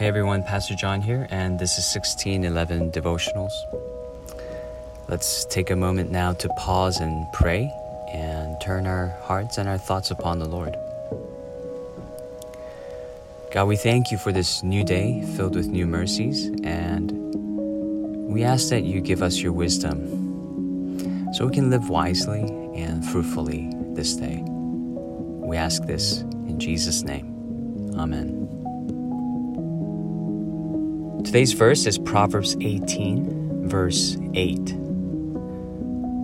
Hey everyone, Pastor John here, and this is 1611 Devotionals. Let's take a moment now to pause and pray and turn our hearts and our thoughts upon the Lord. God, we thank you for this new day filled with new mercies, and we ask that you give us your wisdom so we can live wisely and fruitfully this day. We ask this in Jesus' name. Amen. Today's verse is Proverbs 18, verse 8.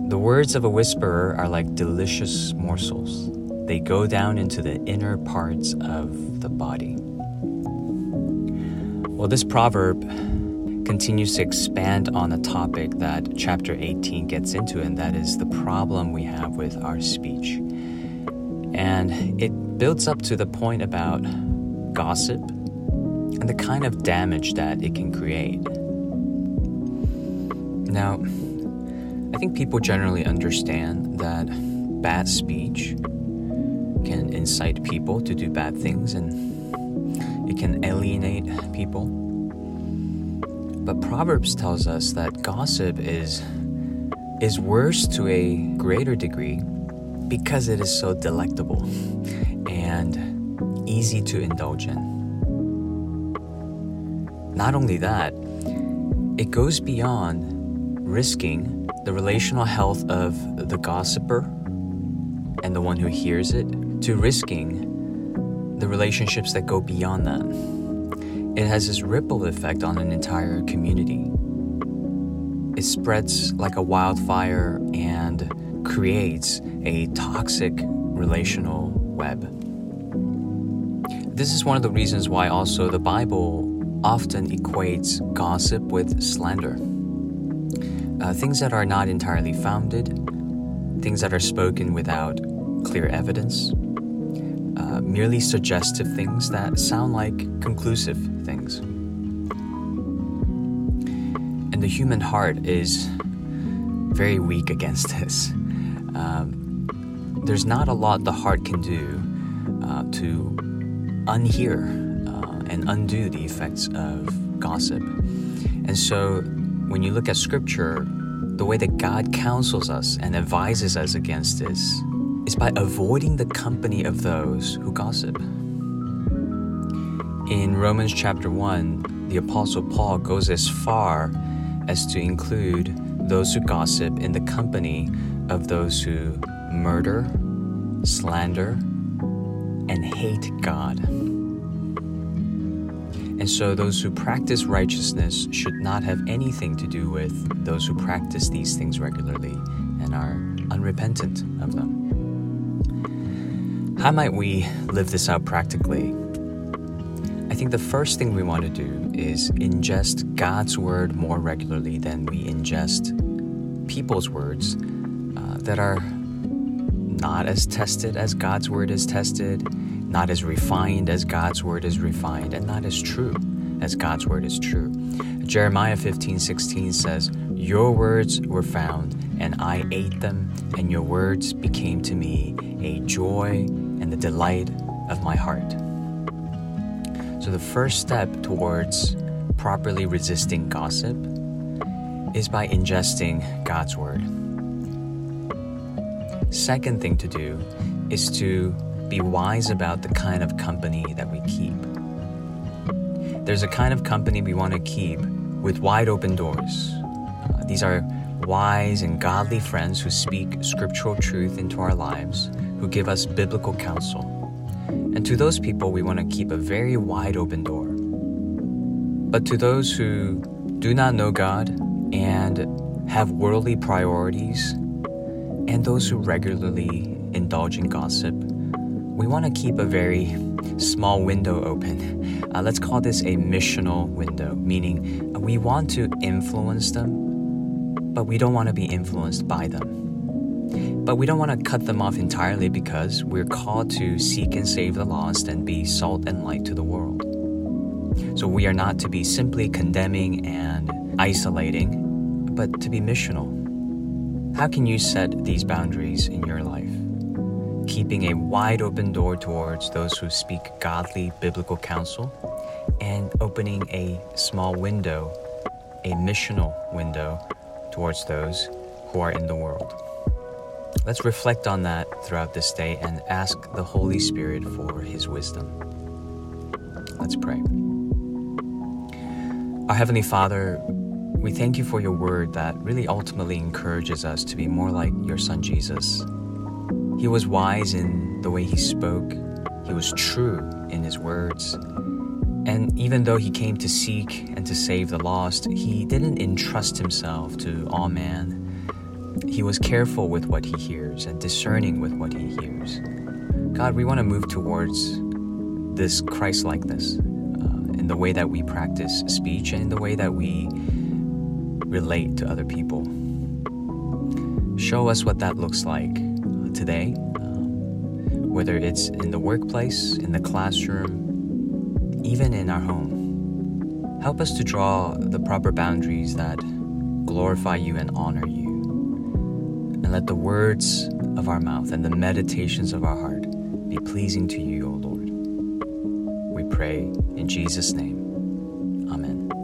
The words of a whisperer are like delicious morsels, they go down into the inner parts of the body. Well, this proverb continues to expand on a topic that chapter 18 gets into, and that is the problem we have with our speech. And it builds up to the point about gossip and the kind of damage that it can create. Now, I think people generally understand that bad speech can incite people to do bad things and it can alienate people. But Proverbs tells us that gossip is is worse to a greater degree because it is so delectable and easy to indulge in. Not only that, it goes beyond risking the relational health of the gossiper and the one who hears it to risking the relationships that go beyond that. It has this ripple effect on an entire community. It spreads like a wildfire and creates a toxic relational web. This is one of the reasons why also the Bible often equates gossip with slander. Uh, things that are not entirely founded, things that are spoken without clear evidence, uh, merely suggestive things that sound like conclusive things. And the human heart is very weak against this. Um, there's not a lot the heart can do uh, to unhear and undo the effects of gossip. And so when you look at scripture, the way that God counsels us and advises us against this is by avoiding the company of those who gossip. In Romans chapter 1, the Apostle Paul goes as far as to include those who gossip in the company of those who murder, slander, and hate God. And so, those who practice righteousness should not have anything to do with those who practice these things regularly and are unrepentant of them. How might we live this out practically? I think the first thing we want to do is ingest God's word more regularly than we ingest people's words uh, that are not as tested as God's word is tested, not as refined as God's word is refined, and not as true as God's word is true. Jeremiah 15 16 says, Your words were found, and I ate them, and your words became to me a joy and the delight of my heart. So, the first step towards properly resisting gossip is by ingesting God's Word. Second thing to do is to be wise about the kind of company that we keep. There's a kind of company we want to keep with wide open doors. Uh, these are wise and godly friends who speak scriptural truth into our lives, who give us biblical counsel. And to those people, we want to keep a very wide open door. But to those who do not know God and have worldly priorities, and those who regularly indulge in gossip, we want to keep a very small window open. Uh, let's call this a missional window, meaning we want to influence them but we don't want to be influenced by them. But we don't want to cut them off entirely because we're called to seek and save the lost and be salt and light to the world. So we are not to be simply condemning and isolating, but to be missional. How can you set these boundaries in your life? Keeping a wide open door towards those who speak godly biblical counsel, and opening a small window, a missional window, towards those who are in the world. Let's reflect on that throughout this day and ask the Holy Spirit for His wisdom. Let's pray. Our Heavenly Father, we thank you for your word that really ultimately encourages us to be more like your Son Jesus. He was wise in the way he spoke, he was true in his words. And even though he came to seek and to save the lost, he didn't entrust himself to all man. He was careful with what he hears and discerning with what he hears. God, we want to move towards this Christ likeness uh, in the way that we practice speech and in the way that we relate to other people. Show us what that looks like today, um, whether it's in the workplace, in the classroom, even in our home. Help us to draw the proper boundaries that glorify you and honor you. And let the words of our mouth and the meditations of our heart be pleasing to you, O Lord. We pray in Jesus' name. Amen.